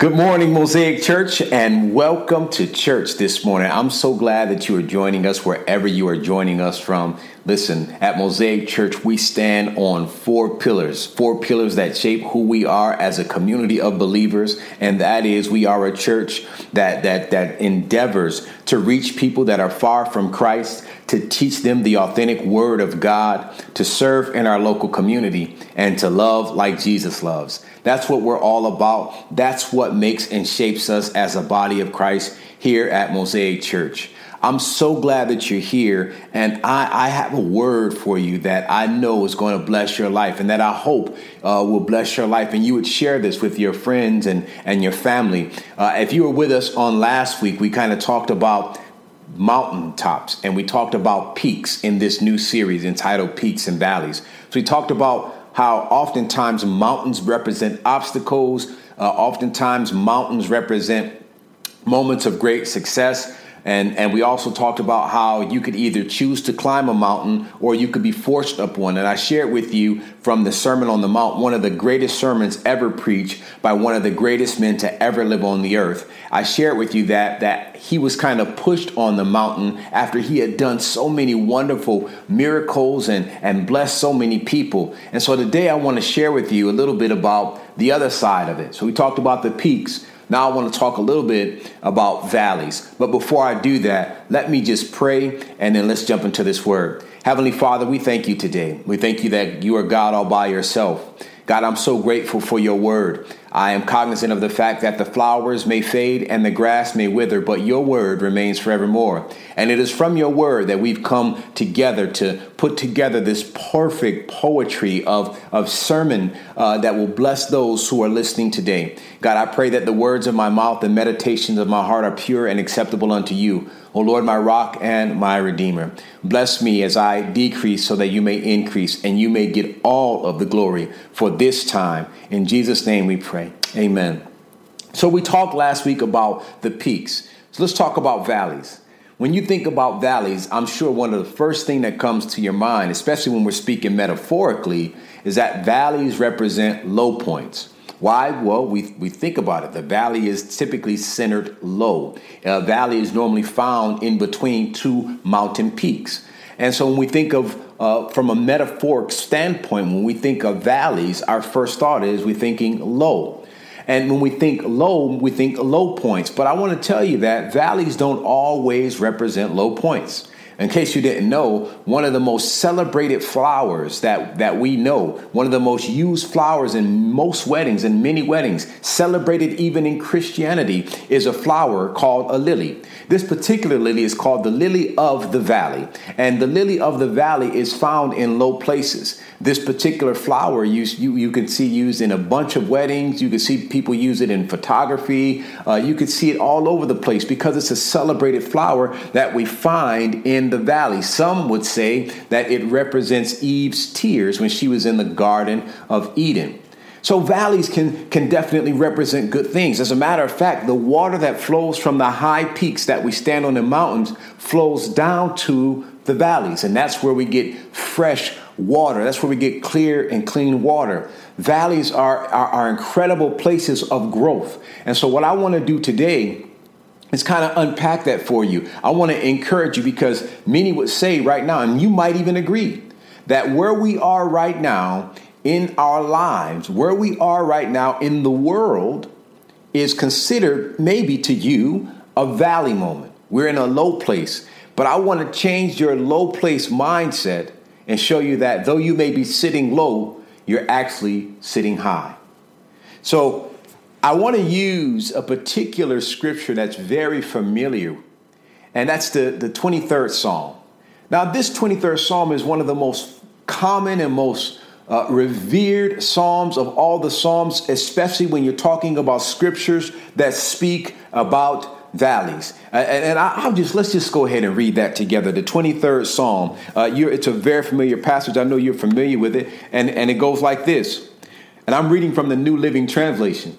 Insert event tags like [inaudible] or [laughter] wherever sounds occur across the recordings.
Good morning, Mosaic Church, and welcome to church this morning. I'm so glad that you are joining us wherever you are joining us from. Listen, at Mosaic Church, we stand on four pillars, four pillars that shape who we are as a community of believers, and that is we are a church that that that endeavors to reach people that are far from Christ, to teach them the authentic word of God, to serve in our local community, and to love like Jesus loves. That's what we're all about. That's what makes and shapes us as a body of Christ here at Mosaic Church. I'm so glad that you're here, and I, I, have a word for you that I know is going to bless your life, and that I hope uh, will bless your life. And you would share this with your friends and, and your family. Uh, if you were with us on last week, we kind of talked about mountaintops and we talked about peaks in this new series entitled Peaks and Valleys. So we talked about how oftentimes mountains represent obstacles, uh, oftentimes mountains represent moments of great success. And, and we also talked about how you could either choose to climb a mountain or you could be forced up one. And I shared with you from the Sermon on the Mount, one of the greatest sermons ever preached by one of the greatest men to ever live on the earth. I shared with you that, that he was kind of pushed on the mountain after he had done so many wonderful miracles and, and blessed so many people. And so today I want to share with you a little bit about the other side of it. So we talked about the peaks. Now I want to talk a little bit about valleys. But before I do that, let me just pray and then let's jump into this word. Heavenly Father, we thank you today. We thank you that you are God all by yourself. God, I'm so grateful for your word. I am cognizant of the fact that the flowers may fade and the grass may wither, but your word remains forevermore. And it is from your word that we've come together to put together this perfect poetry of, of sermon uh, that will bless those who are listening today. God, I pray that the words of my mouth and meditations of my heart are pure and acceptable unto you. O Lord, my rock and my redeemer. Bless me as I decrease so that you may increase and you may get all of the glory for this time. In Jesus' name we pray. Amen. So we talked last week about the peaks. So let's talk about valleys. When you think about valleys, I'm sure one of the first thing that comes to your mind, especially when we're speaking metaphorically, is that valleys represent low points. Why? Well, we, we think about it. The valley is typically centered low. A valley is normally found in between two mountain peaks. And so when we think of, uh, from a metaphoric standpoint, when we think of valleys, our first thought is we're thinking low. And when we think low, we think low points. But I want to tell you that valleys don't always represent low points. In case you didn't know, one of the most celebrated flowers that, that we know, one of the most used flowers in most weddings and many weddings, celebrated even in Christianity, is a flower called a lily. This particular lily is called the lily of the valley, and the lily of the valley is found in low places. This particular flower you, you, you can see used in a bunch of weddings. You can see people use it in photography. Uh, you can see it all over the place because it's a celebrated flower that we find in the valley. Some would say that it represents Eve's tears when she was in the Garden of Eden. So valleys can, can definitely represent good things. As a matter of fact, the water that flows from the high peaks that we stand on the mountains flows down to the valleys, and that's where we get fresh water. That's where we get clear and clean water. Valleys are, are, are incredible places of growth. And so, what I want to do today is kind of unpack that for you. I want to encourage you because many would say right now, and you might even agree, that where we are right now in our lives, where we are right now in the world, is considered maybe to you a valley moment. We're in a low place. But I want to change your low place mindset and show you that though you may be sitting low, you're actually sitting high. So I want to use a particular scripture that's very familiar, and that's the, the 23rd Psalm. Now, this 23rd Psalm is one of the most common and most uh, revered Psalms of all the Psalms, especially when you're talking about scriptures that speak about valleys. And, and I, will just let's just go ahead and read that together. The 23rd Psalm. Uh, it's a very familiar passage. I know you're familiar with it, and and it goes like this. And I'm reading from the New Living Translation.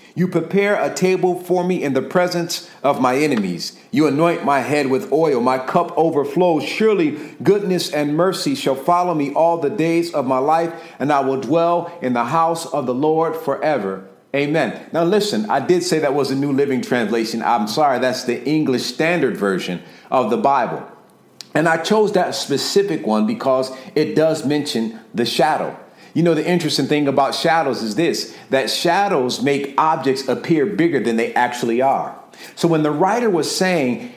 You prepare a table for me in the presence of my enemies. You anoint my head with oil. My cup overflows. Surely goodness and mercy shall follow me all the days of my life, and I will dwell in the house of the Lord forever. Amen. Now, listen, I did say that was a New Living Translation. I'm sorry, that's the English Standard Version of the Bible. And I chose that specific one because it does mention the shadow. You know, the interesting thing about shadows is this that shadows make objects appear bigger than they actually are. So when the writer was saying,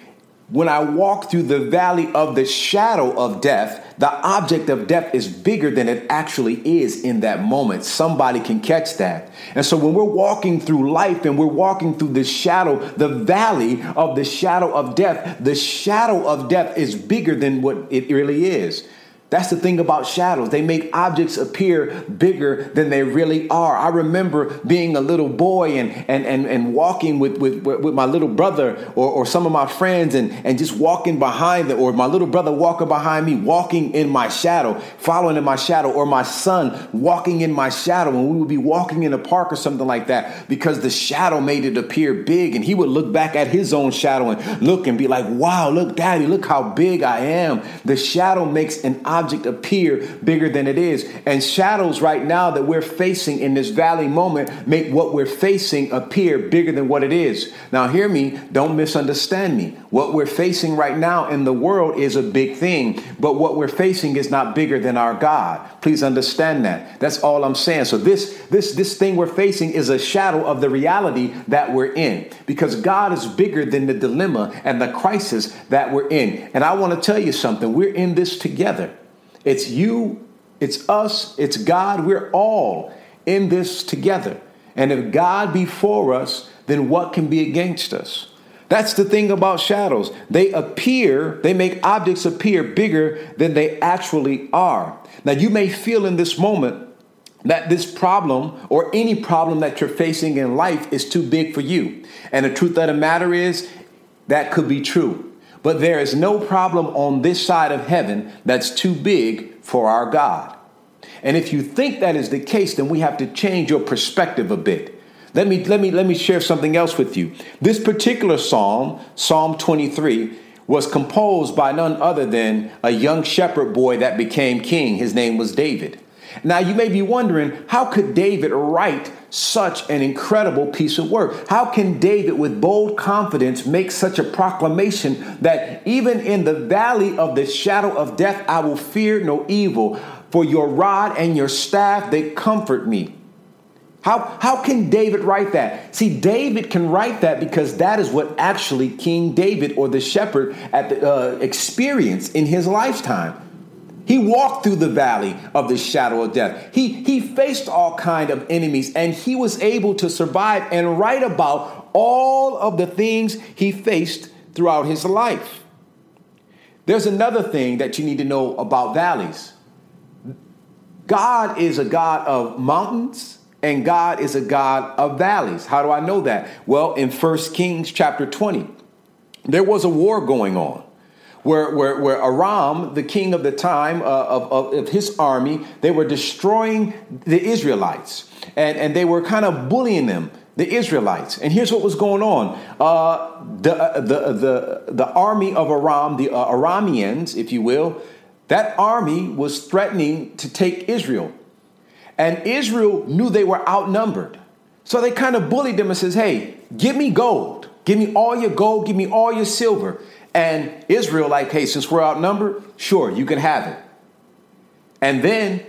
when I walk through the valley of the shadow of death, the object of death is bigger than it actually is in that moment. Somebody can catch that. And so when we're walking through life and we're walking through the shadow, the valley of the shadow of death, the shadow of death is bigger than what it really is. That's the thing about shadows. They make objects appear bigger than they really are. I remember being a little boy and, and, and, and walking with, with, with my little brother or, or some of my friends and, and just walking behind them, or my little brother walking behind me, walking in my shadow, following in my shadow, or my son walking in my shadow. And we would be walking in a park or something like that because the shadow made it appear big. And he would look back at his own shadow and look and be like, wow, look, daddy, look how big I am. The shadow makes an object object appear bigger than it is. And shadows right now that we're facing in this valley moment make what we're facing appear bigger than what it is. Now, hear me, don't misunderstand me. What we're facing right now in the world is a big thing, but what we're facing is not bigger than our God. Please understand that. That's all I'm saying. So this this this thing we're facing is a shadow of the reality that we're in because God is bigger than the dilemma and the crisis that we're in. And I want to tell you something. We're in this together. It's you, it's us, it's God. We're all in this together. And if God be for us, then what can be against us? That's the thing about shadows. They appear, they make objects appear bigger than they actually are. Now, you may feel in this moment that this problem or any problem that you're facing in life is too big for you. And the truth of the matter is, that could be true. But there is no problem on this side of heaven that's too big for our God. And if you think that is the case, then we have to change your perspective a bit. Let me let me let me share something else with you. This particular psalm, Psalm 23, was composed by none other than a young shepherd boy that became king. His name was David. Now you may be wondering, how could David write such an incredible piece of work? How can David, with bold confidence, make such a proclamation that even in the valley of the shadow of death, I will fear no evil, for your rod and your staff, they comfort me? How, how can David write that? See, David can write that because that is what actually King David or the shepherd at the, uh, experienced in his lifetime. He walked through the valley of the shadow of death. He, he faced all kind of enemies and he was able to survive and write about all of the things he faced throughout his life. There's another thing that you need to know about valleys. God is a God of mountains and God is a God of valleys. How do I know that? Well, in 1 Kings chapter 20, there was a war going on where, where, where Aram, the king of the time uh, of, of, of, his army, they were destroying the Israelites and, and they were kind of bullying them, the Israelites. And here's what was going on uh, the, uh, the, the, the army of Aram, the uh, if you will, that army was threatening to take Israel. And Israel knew they were outnumbered. So they kind of bullied them and says, "Hey, give me gold. Give me all your gold, give me all your silver." And Israel like, "Hey, since we're outnumbered, sure, you can have it." And then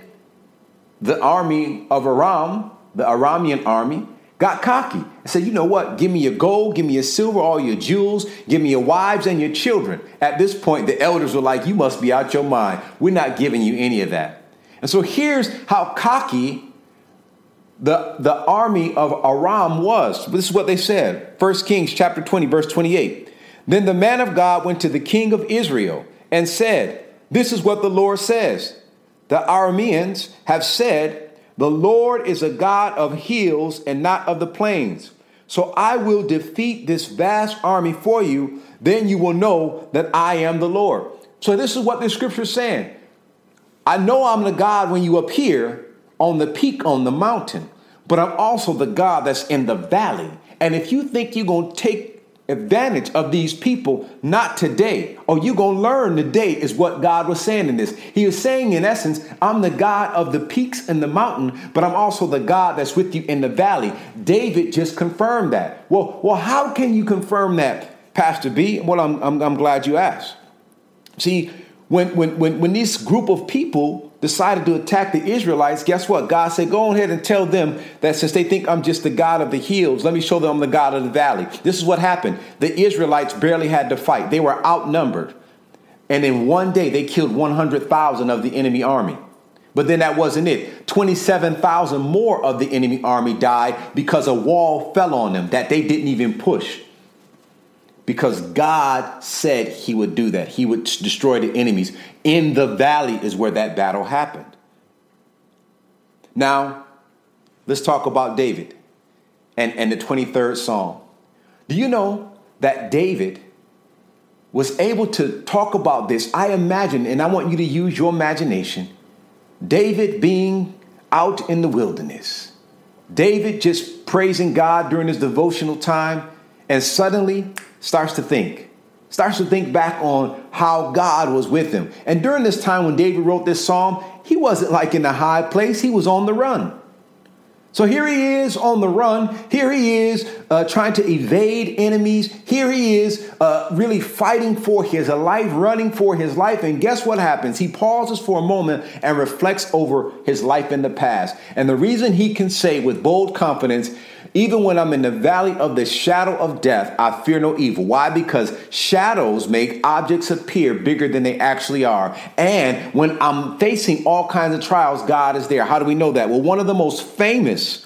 the army of Aram, the Aramean army, got cocky and said, You know what? Give me your gold, give me your silver, all your jewels, give me your wives and your children. At this point, the elders were like, You must be out your mind. We're not giving you any of that. And so here's how cocky the, the army of Aram was. This is what they said. 1 Kings chapter 20, verse 28. Then the man of God went to the king of Israel and said, This is what the Lord says. The Arameans have said, The Lord is a God of hills and not of the plains. So I will defeat this vast army for you. Then you will know that I am the Lord. So this is what the scripture is saying. I know I'm the God when you appear on the peak on the mountain, but I'm also the God that's in the valley. And if you think you're going to take advantage of these people not today. Or you gonna learn today is what god was saying in this. He was saying in essence i'm the god of the peaks and the mountain but i'm also the god that's with you in the valley. David just confirmed that. Well well how can you confirm that pastor b? Well i'm, I'm, I'm glad you asked. See when, when, when, when this group of people decided to attack the Israelites, guess what? God said, Go ahead and tell them that since they think I'm just the God of the hills, let me show them I'm the God of the valley. This is what happened. The Israelites barely had to fight, they were outnumbered. And in one day, they killed 100,000 of the enemy army. But then that wasn't it. 27,000 more of the enemy army died because a wall fell on them that they didn't even push because God said he would do that. He would destroy the enemies. In the valley is where that battle happened. Now, let's talk about David and, and the 23rd Psalm. Do you know that David was able to talk about this? I imagine, and I want you to use your imagination, David being out in the wilderness, David just praising God during his devotional time, and suddenly starts to think, starts to think back on how God was with him. And during this time when David wrote this psalm, he wasn't like in a high place, he was on the run. So here he is on the run. Here he is uh, trying to evade enemies. Here he is uh, really fighting for his life, running for his life. And guess what happens? He pauses for a moment and reflects over his life in the past. And the reason he can say with bold confidence, even when I'm in the valley of the shadow of death, I fear no evil. Why? Because shadows make objects appear bigger than they actually are. And when I'm facing all kinds of trials, God is there. How do we know that? Well, one of the most famous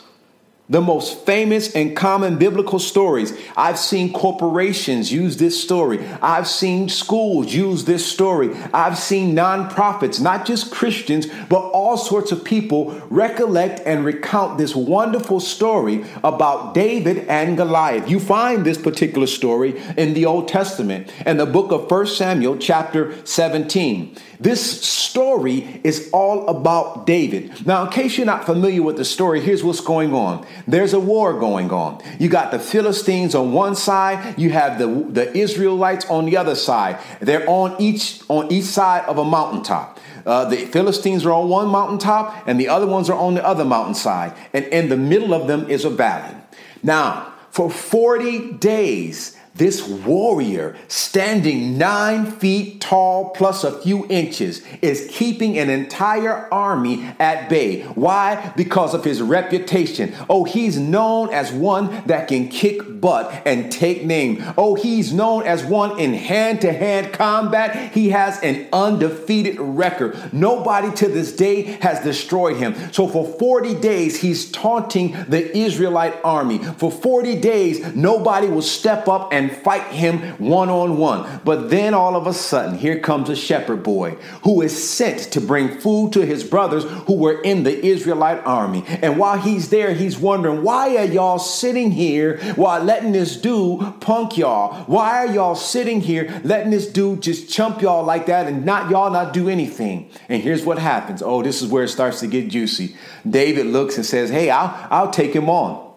the most famous and common biblical stories. I've seen corporations use this story. I've seen schools use this story. I've seen nonprofits, not just Christians, but all sorts of people recollect and recount this wonderful story about David and Goliath. You find this particular story in the Old Testament and the book of 1 Samuel, chapter 17. This story is all about David. Now, in case you're not familiar with the story, here's what's going on. There's a war going on. You got the Philistines on one side, you have the, the Israelites on the other side. They're on each on each side of a mountaintop. Uh, the Philistines are on one mountaintop, and the other ones are on the other mountainside. And in the middle of them is a valley. Now, for 40 days, this warrior, standing nine feet tall plus a few inches, is keeping an entire army at bay. Why? Because of his reputation. Oh, he's known as one that can kick butt and take name. Oh, he's known as one in hand to hand combat. He has an undefeated record. Nobody to this day has destroyed him. So for 40 days, he's taunting the Israelite army. For 40 days, nobody will step up and fight him one on one. But then all of a sudden, here comes a shepherd boy who is sent to bring food to his brothers who were in the Israelite army. And while he's there, he's wondering, why are y'all sitting here while letting this dude punk y'all? Why are y'all sitting here letting this dude just chump y'all like that and not y'all not do anything? And here's what happens. Oh, this is where it starts to get juicy. David looks and says, Hey, I'll, I'll take him on.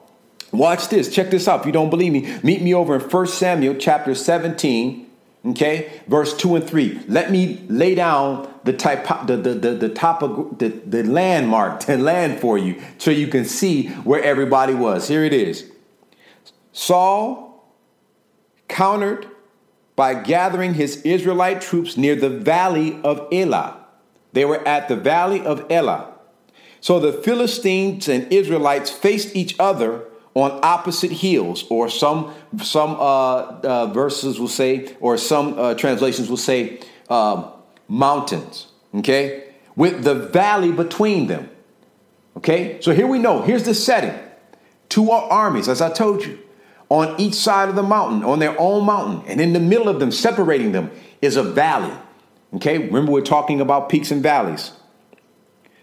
Watch this. Check this out. If you don't believe me, meet me over in 1 Samuel chapter 17, okay, verse 2 and 3. Let me lay down the type the the the, the top of the, the landmark, the land for you, so you can see where everybody was. Here it is. Saul countered by gathering his Israelite troops near the valley of Elah. They were at the valley of Elah. So the Philistines and Israelites faced each other on opposite hills, or some some uh, uh, verses will say, or some uh, translations will say, um, mountains. Okay, with the valley between them. Okay, so here we know. Here's the setting: two armies, as I told you, on each side of the mountain, on their own mountain, and in the middle of them, separating them, is a valley. Okay, remember we're talking about peaks and valleys.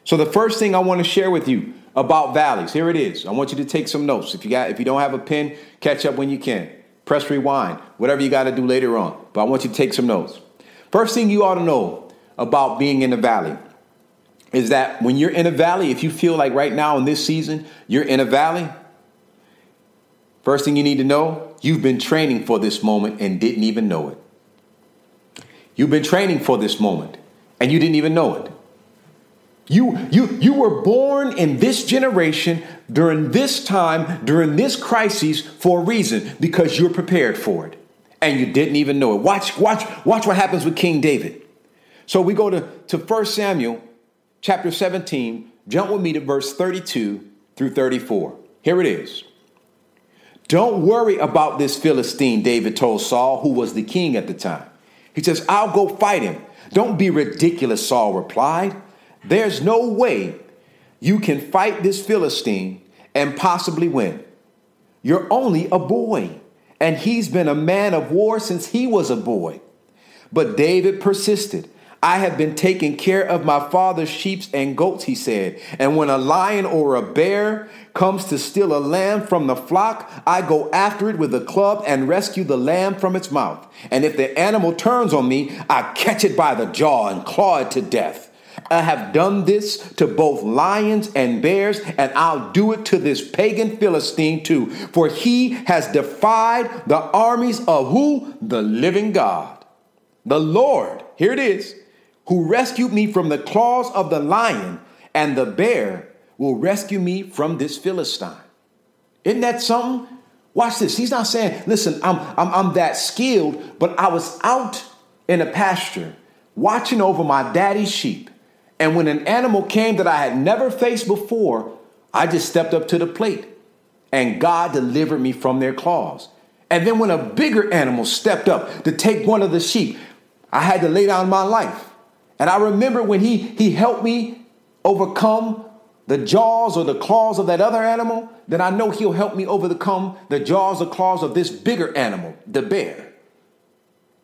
So the first thing I want to share with you about valleys. Here it is. I want you to take some notes. If you got if you don't have a pen, catch up when you can. Press rewind, whatever you got to do later on. But I want you to take some notes. First thing you ought to know about being in the valley is that when you're in a valley, if you feel like right now in this season you're in a valley, first thing you need to know, you've been training for this moment and didn't even know it. You've been training for this moment and you didn't even know it. You, you, you were born in this generation during this time, during this crisis for a reason, because you're prepared for it. And you didn't even know it. Watch, watch, watch what happens with King David. So we go to, to 1 Samuel chapter 17. Jump with me to verse 32 through 34. Here it is. Don't worry about this Philistine, David told Saul, who was the king at the time. He says, I'll go fight him. Don't be ridiculous, Saul replied. There's no way you can fight this Philistine and possibly win. You're only a boy, and he's been a man of war since he was a boy. But David persisted. I have been taking care of my father's sheep and goats, he said. And when a lion or a bear comes to steal a lamb from the flock, I go after it with a club and rescue the lamb from its mouth. And if the animal turns on me, I catch it by the jaw and claw it to death. I have done this to both lions and bears, and I'll do it to this pagan Philistine too. For he has defied the armies of who? The living God. The Lord, here it is, who rescued me from the claws of the lion and the bear will rescue me from this Philistine. Isn't that something? Watch this. He's not saying, listen, I'm, I'm, I'm that skilled, but I was out in a pasture watching over my daddy's sheep. And when an animal came that I had never faced before, I just stepped up to the plate and God delivered me from their claws. And then when a bigger animal stepped up to take one of the sheep, I had to lay down my life. And I remember when he, he helped me overcome the jaws or the claws of that other animal, then I know he'll help me overcome the jaws or claws of this bigger animal, the bear.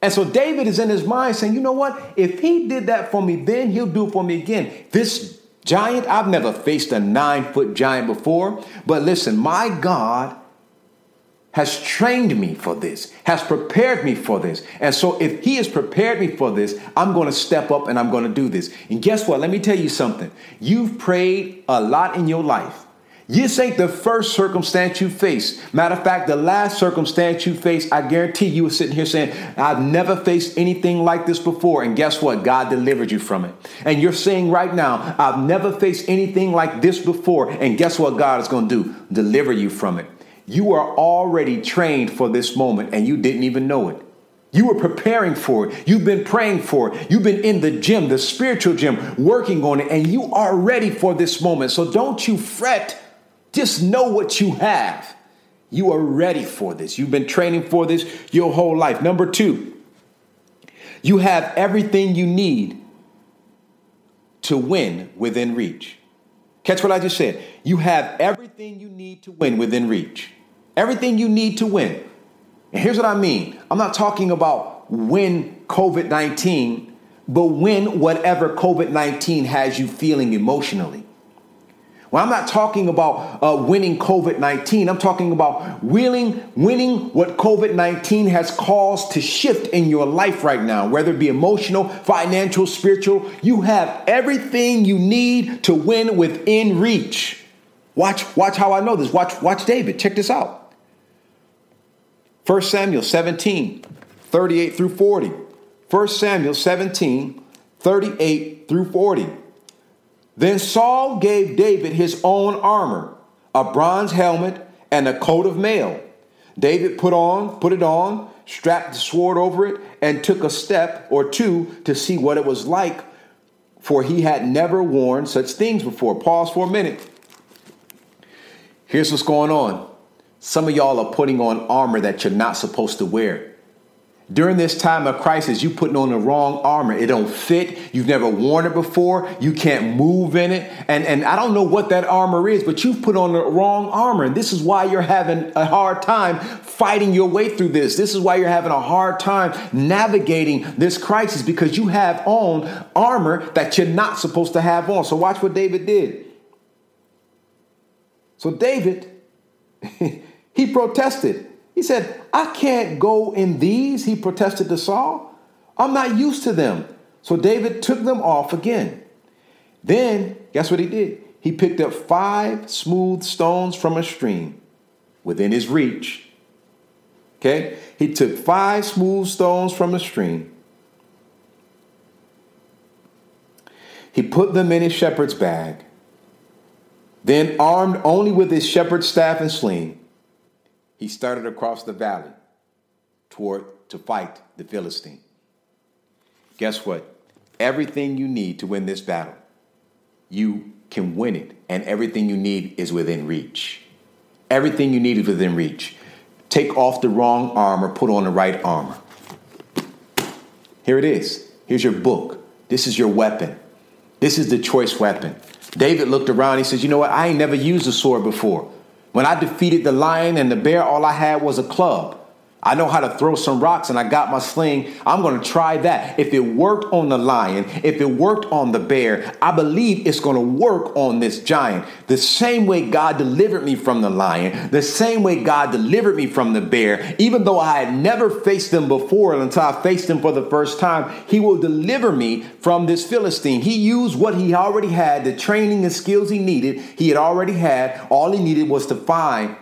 And so David is in his mind saying, you know what? If he did that for me then, he'll do it for me again. This giant, I've never faced a nine foot giant before. But listen, my God has trained me for this, has prepared me for this. And so if he has prepared me for this, I'm going to step up and I'm going to do this. And guess what? Let me tell you something. You've prayed a lot in your life. This ain't the first circumstance you face. Matter of fact, the last circumstance you face, I guarantee you were sitting here saying, I've never faced anything like this before. And guess what? God delivered you from it. And you're saying right now, I've never faced anything like this before. And guess what God is going to do? Deliver you from it. You are already trained for this moment and you didn't even know it. You were preparing for it. You've been praying for it. You've been in the gym, the spiritual gym, working on it, and you are ready for this moment. So don't you fret just know what you have. You are ready for this. You've been training for this your whole life. Number two, you have everything you need to win within reach. Catch what I just said. You have everything you need to win within reach. Everything you need to win. And here's what I mean I'm not talking about win COVID 19, but win whatever COVID 19 has you feeling emotionally. Well, I'm not talking about uh, winning COVID 19. I'm talking about winning, winning what COVID 19 has caused to shift in your life right now, whether it be emotional, financial, spiritual. You have everything you need to win within reach. Watch, watch how I know this. Watch, watch David. Check this out. 1 Samuel 17, 38 through 40. 1 Samuel 17, 38 through 40. Then Saul gave David his own armor, a bronze helmet, and a coat of mail. David put on, put it on, strapped the sword over it, and took a step or two to see what it was like, for he had never worn such things before. Pause for a minute. Here's what's going on. Some of y'all are putting on armor that you're not supposed to wear. During this time of crisis, you putting on the wrong armor. It don't fit. You've never worn it before. You can't move in it. And, and I don't know what that armor is, but you've put on the wrong armor. And this is why you're having a hard time fighting your way through this. This is why you're having a hard time navigating this crisis because you have on armor that you're not supposed to have on. So watch what David did. So David, [laughs] he protested. He said, I can't go in these, he protested to Saul. I'm not used to them. So David took them off again. Then, guess what he did? He picked up five smooth stones from a stream within his reach. Okay? He took five smooth stones from a stream. He put them in his shepherd's bag. Then, armed only with his shepherd's staff and sling, he started across the valley toward to fight the Philistine. Guess what? Everything you need to win this battle, you can win it, and everything you need is within reach. Everything you need is within reach. Take off the wrong armor, put on the right armor. Here it is. Here's your book. This is your weapon. This is the choice weapon. David looked around. He says, You know what? I ain't never used a sword before. When I defeated the lion and the bear, all I had was a club. I know how to throw some rocks and I got my sling. I'm going to try that. If it worked on the lion, if it worked on the bear, I believe it's going to work on this giant. The same way God delivered me from the lion, the same way God delivered me from the bear, even though I had never faced them before until I faced them for the first time, he will deliver me from this Philistine. He used what he already had, the training and skills he needed, he had already had. All he needed was to find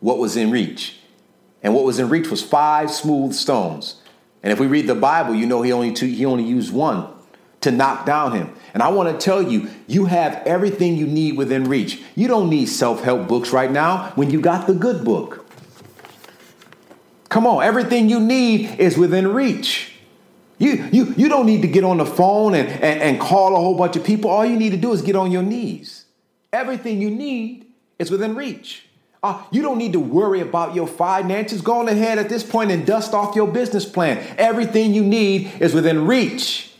what was in reach. And what was in reach was five smooth stones. And if we read the Bible, you know he only two, he only used one to knock down him. And I want to tell you, you have everything you need within reach. You don't need self-help books right now when you got the good book. Come on, everything you need is within reach. You, you, you don't need to get on the phone and, and, and call a whole bunch of people. All you need to do is get on your knees. Everything you need is within reach. Uh, you don't need to worry about your finances. Go on ahead at this point and dust off your business plan. Everything you need is within reach.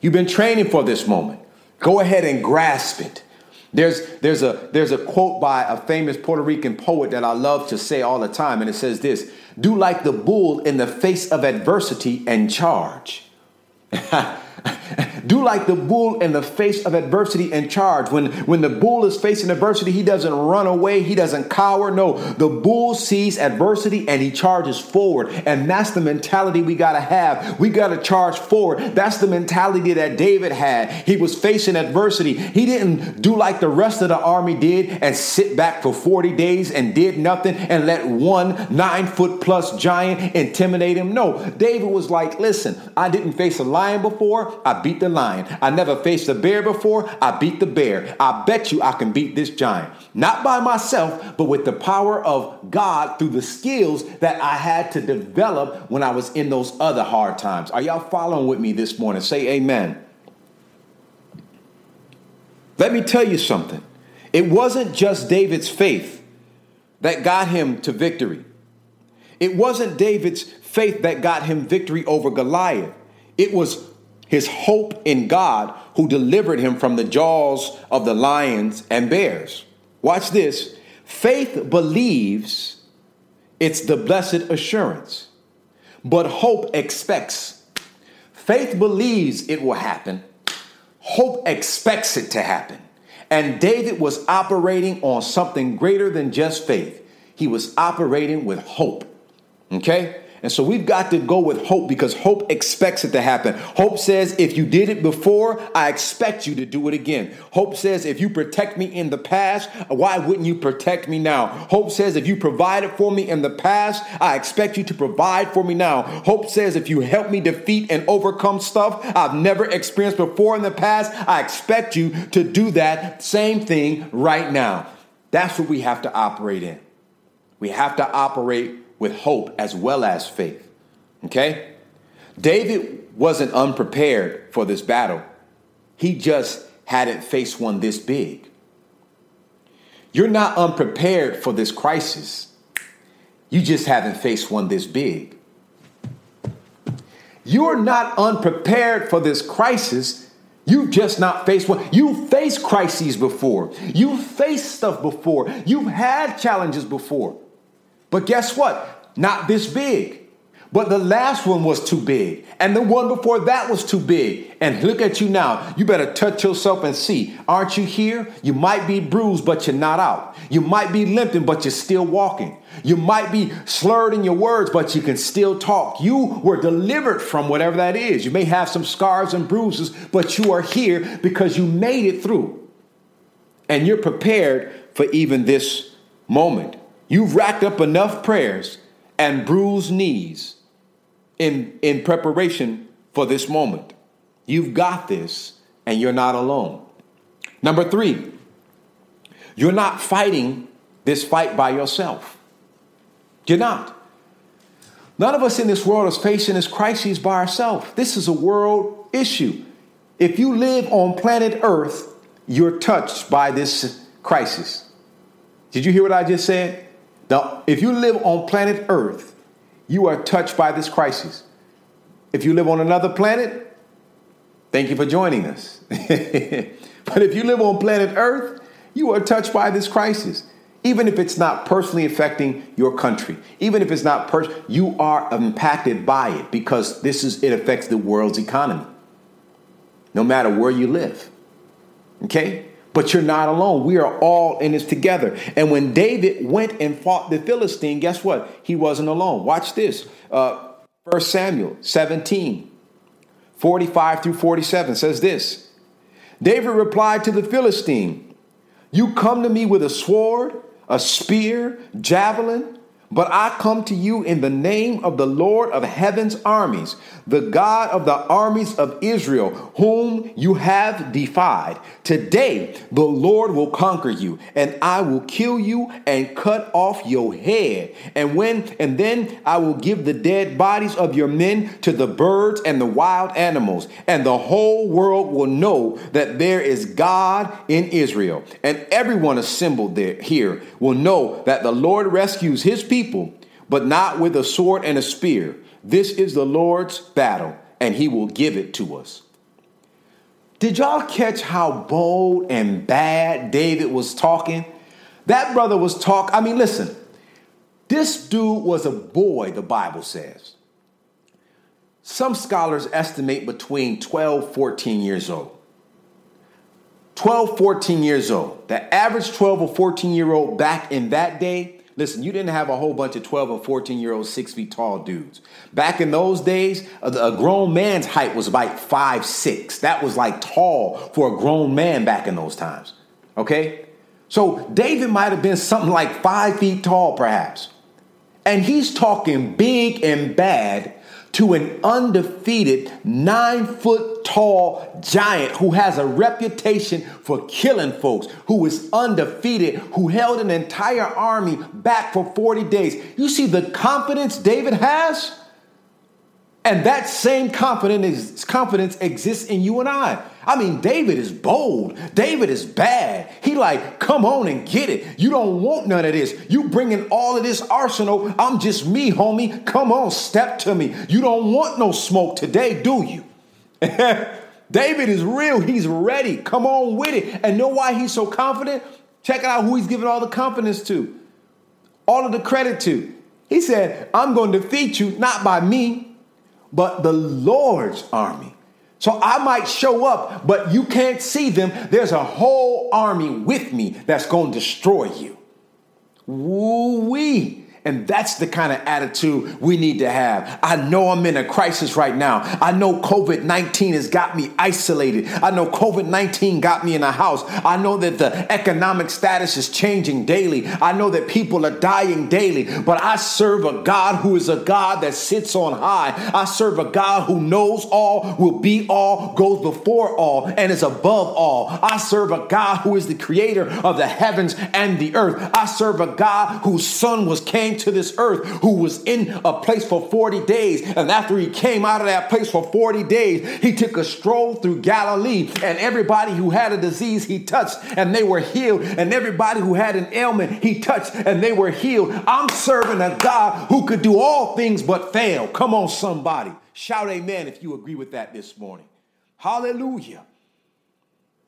You've been training for this moment. Go ahead and grasp it. There's, there's, a, there's a quote by a famous Puerto Rican poet that I love to say all the time, and it says this Do like the bull in the face of adversity and charge. [laughs] Do like the bull in the face of adversity and charge. When, when the bull is facing adversity, he doesn't run away, he doesn't cower. No, the bull sees adversity and he charges forward. And that's the mentality we got to have. We got to charge forward. That's the mentality that David had. He was facing adversity. He didn't do like the rest of the army did and sit back for 40 days and did nothing and let one nine foot plus giant intimidate him. No, David was like, listen, I didn't face a lion before, I beat the lion. I never faced a bear before. I beat the bear. I bet you I can beat this giant. Not by myself, but with the power of God through the skills that I had to develop when I was in those other hard times. Are y'all following with me this morning? Say amen. Let me tell you something. It wasn't just David's faith that got him to victory. It wasn't David's faith that got him victory over Goliath. It was his hope in God who delivered him from the jaws of the lions and bears. Watch this. Faith believes it's the blessed assurance, but hope expects. Faith believes it will happen, hope expects it to happen. And David was operating on something greater than just faith, he was operating with hope. Okay? And so we've got to go with hope because hope expects it to happen. Hope says, if you did it before, I expect you to do it again. Hope says, if you protect me in the past, why wouldn't you protect me now? Hope says, if you provided for me in the past, I expect you to provide for me now. Hope says, if you help me defeat and overcome stuff I've never experienced before in the past, I expect you to do that same thing right now. That's what we have to operate in. We have to operate with hope as well as faith. Okay? David wasn't unprepared for this battle, he just hadn't faced one this big. You're not unprepared for this crisis. You just haven't faced one this big. You're not unprepared for this crisis. You've just not faced one. You've faced crises before. You've faced stuff before. You've had challenges before. But guess what? Not this big. But the last one was too big. And the one before that was too big. And look at you now. You better touch yourself and see. Aren't you here? You might be bruised, but you're not out. You might be limping, but you're still walking. You might be slurred in your words, but you can still talk. You were delivered from whatever that is. You may have some scars and bruises, but you are here because you made it through. And you're prepared for even this moment. You've racked up enough prayers and bruised knees in, in preparation for this moment. You've got this, and you're not alone. Number three, you're not fighting this fight by yourself. You're not. None of us in this world is facing this crisis by ourselves. This is a world issue. If you live on planet Earth, you're touched by this crisis. Did you hear what I just said? Now, if you live on planet Earth, you are touched by this crisis. If you live on another planet, thank you for joining us. [laughs] but if you live on planet Earth, you are touched by this crisis. Even if it's not personally affecting your country, even if it's not personal, you are impacted by it because this is it affects the world's economy. No matter where you live. Okay? But you're not alone. We are all in this together. And when David went and fought the Philistine, guess what? He wasn't alone. Watch this. Uh, 1 Samuel 17, 45 through 47 says this David replied to the Philistine, You come to me with a sword, a spear, javelin but I come to you in the name of the Lord of heaven's armies, the God of the armies of Israel, whom you have defied. Today the Lord will conquer you, and I will kill you and cut off your head. And when and then I will give the dead bodies of your men to the birds and the wild animals, and the whole world will know that there is God in Israel. And everyone assembled there here will know that the Lord rescues his people people, but not with a sword and a spear. This is the Lord's battle, and he will give it to us. Did y'all catch how bold and bad David was talking? That brother was talk. I mean, listen, this dude was a boy, the Bible says. Some scholars estimate between 12, 14 years old. 12, 14 years old. The average 12 or 14 year old back in that day Listen, you didn't have a whole bunch of 12 or 14 year old six feet tall dudes. Back in those days, a, grown man's height was like five, six. That was like tall for a grown man back in those times. Okay? So David might have been something like five feet tall, perhaps. And he's talking big and bad to an undefeated nine foot tall giant who has a reputation for killing folks, who is undefeated, who held an entire army back for 40 days. You see the confidence David has? And that same confidence, confidence exists in you and I. I mean, David is bold. David is bad. He like, come on and get it. You don't want none of this. You bringing all of this arsenal. I'm just me, homie. Come on, step to me. You don't want no smoke today, do you? [laughs] David is real. He's ready. Come on with it. And know why he's so confident? Check it out who he's giving all the confidence to, all of the credit to. He said, I'm going to defeat you not by me, but the Lord's army. So I might show up, but you can't see them. There's a whole army with me that's going to destroy you. Woo wee. And that's the kind of attitude we need to have. I know I'm in a crisis right now. I know COVID 19 has got me isolated. I know COVID 19 got me in a house. I know that the economic status is changing daily. I know that people are dying daily. But I serve a God who is a God that sits on high. I serve a God who knows all, will be all, goes before all, and is above all. I serve a God who is the creator of the heavens and the earth. I serve a God whose son was came to this earth, who was in a place for 40 days. And after he came out of that place for 40 days, he took a stroll through Galilee, and everybody who had a disease he touched and they were healed, and everybody who had an ailment he touched and they were healed. I'm serving a God who could do all things but fail. Come on, somebody. Shout amen if you agree with that this morning. Hallelujah.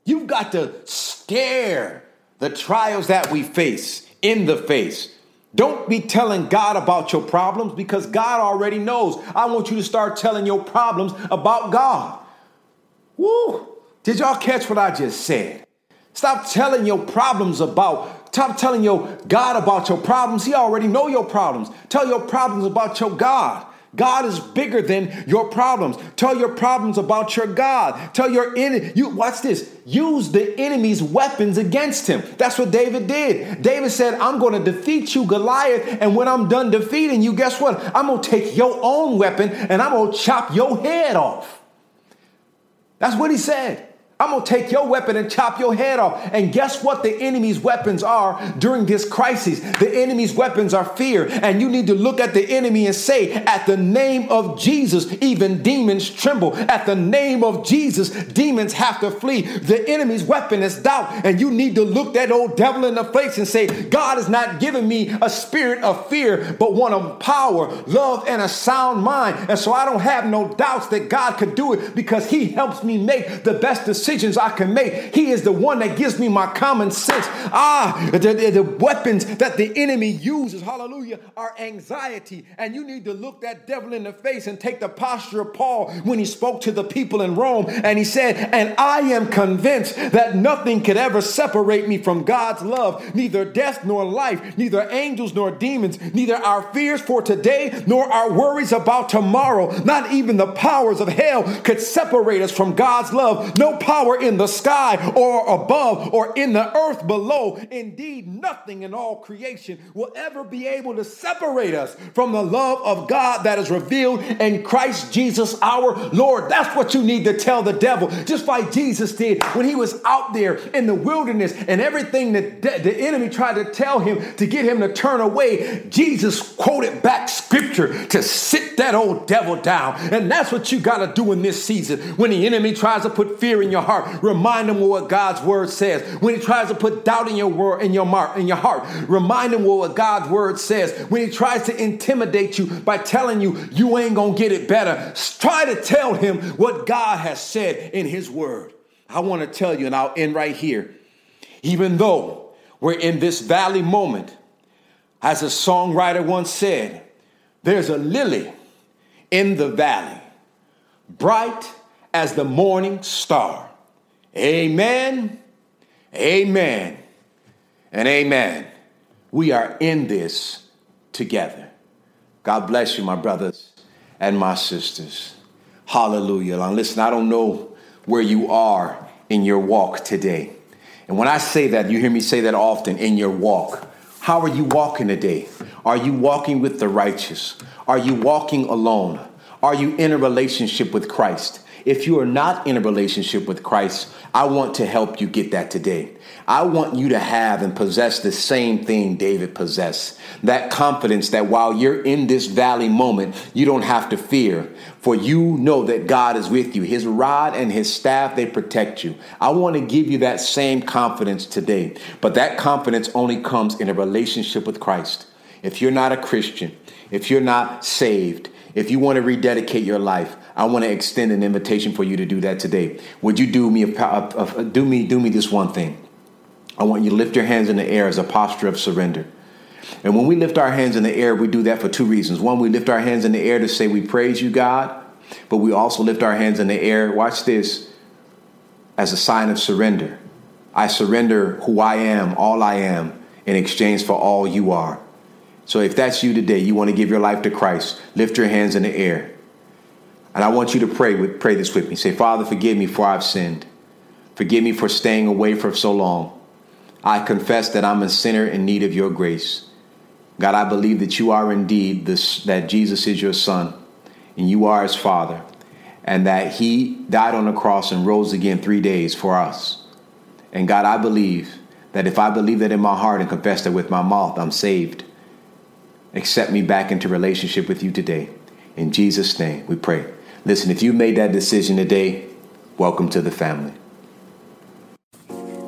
You've got to stare the trials that we face in the face. Don't be telling God about your problems because God already knows. I want you to start telling your problems about God. Woo! Did y'all catch what I just said? Stop telling your problems about, stop telling your God about your problems. He already know your problems. Tell your problems about your God. God is bigger than your problems. Tell your problems about your God. Tell your enemy. You watch this. Use the enemy's weapons against him. That's what David did. David said, "I'm going to defeat you, Goliath, and when I'm done defeating you, guess what? I'm going to take your own weapon and I'm going to chop your head off." That's what he said. I'm to take your weapon and chop your head off. And guess what the enemy's weapons are during this crisis? The enemy's weapons are fear. And you need to look at the enemy and say, at the name of Jesus, even demons tremble. At the name of Jesus, demons have to flee. The enemy's weapon is doubt. And you need to look that old devil in the face and say, God has not given me a spirit of fear, but one of power, love, and a sound mind. And so I don't have no doubts that God could do it because he helps me make the best decisions decisions I can make. He is the one that gives me my common sense. Ah, the, the, the weapons that the enemy uses, hallelujah, are anxiety. And you need to look that devil in the face and take the posture of Paul when he spoke to the people in Rome. And he said, And I am convinced that nothing could ever separate me from God's love, neither death nor life, neither angels nor demons, neither our fears for today nor our worries about tomorrow, not even the powers of hell could separate us from God's love. No power power in the sky or above or in the earth below. Indeed, nothing in all creation will ever be able to separate us from the love of God that is revealed in Christ Jesus our Lord. That's what you need to tell the devil, just like Jesus did when he was out there in the wilderness and everything that the enemy tried to tell him to get him to turn away. Jesus quoted back scripture to sit that old devil down. And that's what you got to do in this season when the enemy tries to put fear in your heart heart, remind him what God's word says. When he tries to put doubt in your word in your heart, in your heart, remind him what God's word says. When he tries to intimidate you by telling you you ain't gonna get it better, try to tell him what God has said in his word. I want to tell you, and I'll end right here. Even though we're in this valley moment, as a songwriter once said, there's a lily in the valley, bright as the morning star. Amen, amen, and amen. We are in this together. God bless you, my brothers and my sisters. Hallelujah. Now, listen, I don't know where you are in your walk today. And when I say that, you hear me say that often in your walk. How are you walking today? Are you walking with the righteous? Are you walking alone? Are you in a relationship with Christ? If you are not in a relationship with Christ, I want to help you get that today. I want you to have and possess the same thing David possessed that confidence that while you're in this valley moment, you don't have to fear, for you know that God is with you. His rod and his staff, they protect you. I want to give you that same confidence today, but that confidence only comes in a relationship with Christ. If you're not a Christian, if you're not saved, if you want to rededicate your life, I want to extend an invitation for you to do that today. Would you do me a, a, a, do me do me this one thing? I want you to lift your hands in the air as a posture of surrender. And when we lift our hands in the air, we do that for two reasons. One, we lift our hands in the air to say we praise you, God, but we also lift our hands in the air, watch this, as a sign of surrender. I surrender who I am, all I am, in exchange for all you are. So if that's you today, you want to give your life to Christ, lift your hands in the air. And I want you to pray with pray this with me. Say, Father, forgive me for I've sinned. Forgive me for staying away for so long. I confess that I'm a sinner in need of your grace. God, I believe that you are indeed this, that Jesus is your son and you are his father and that he died on the cross and rose again 3 days for us. And God, I believe that if I believe that in my heart and confess that with my mouth, I'm saved. Accept me back into relationship with you today. In Jesus' name, we pray. Listen, if you made that decision today, welcome to the family.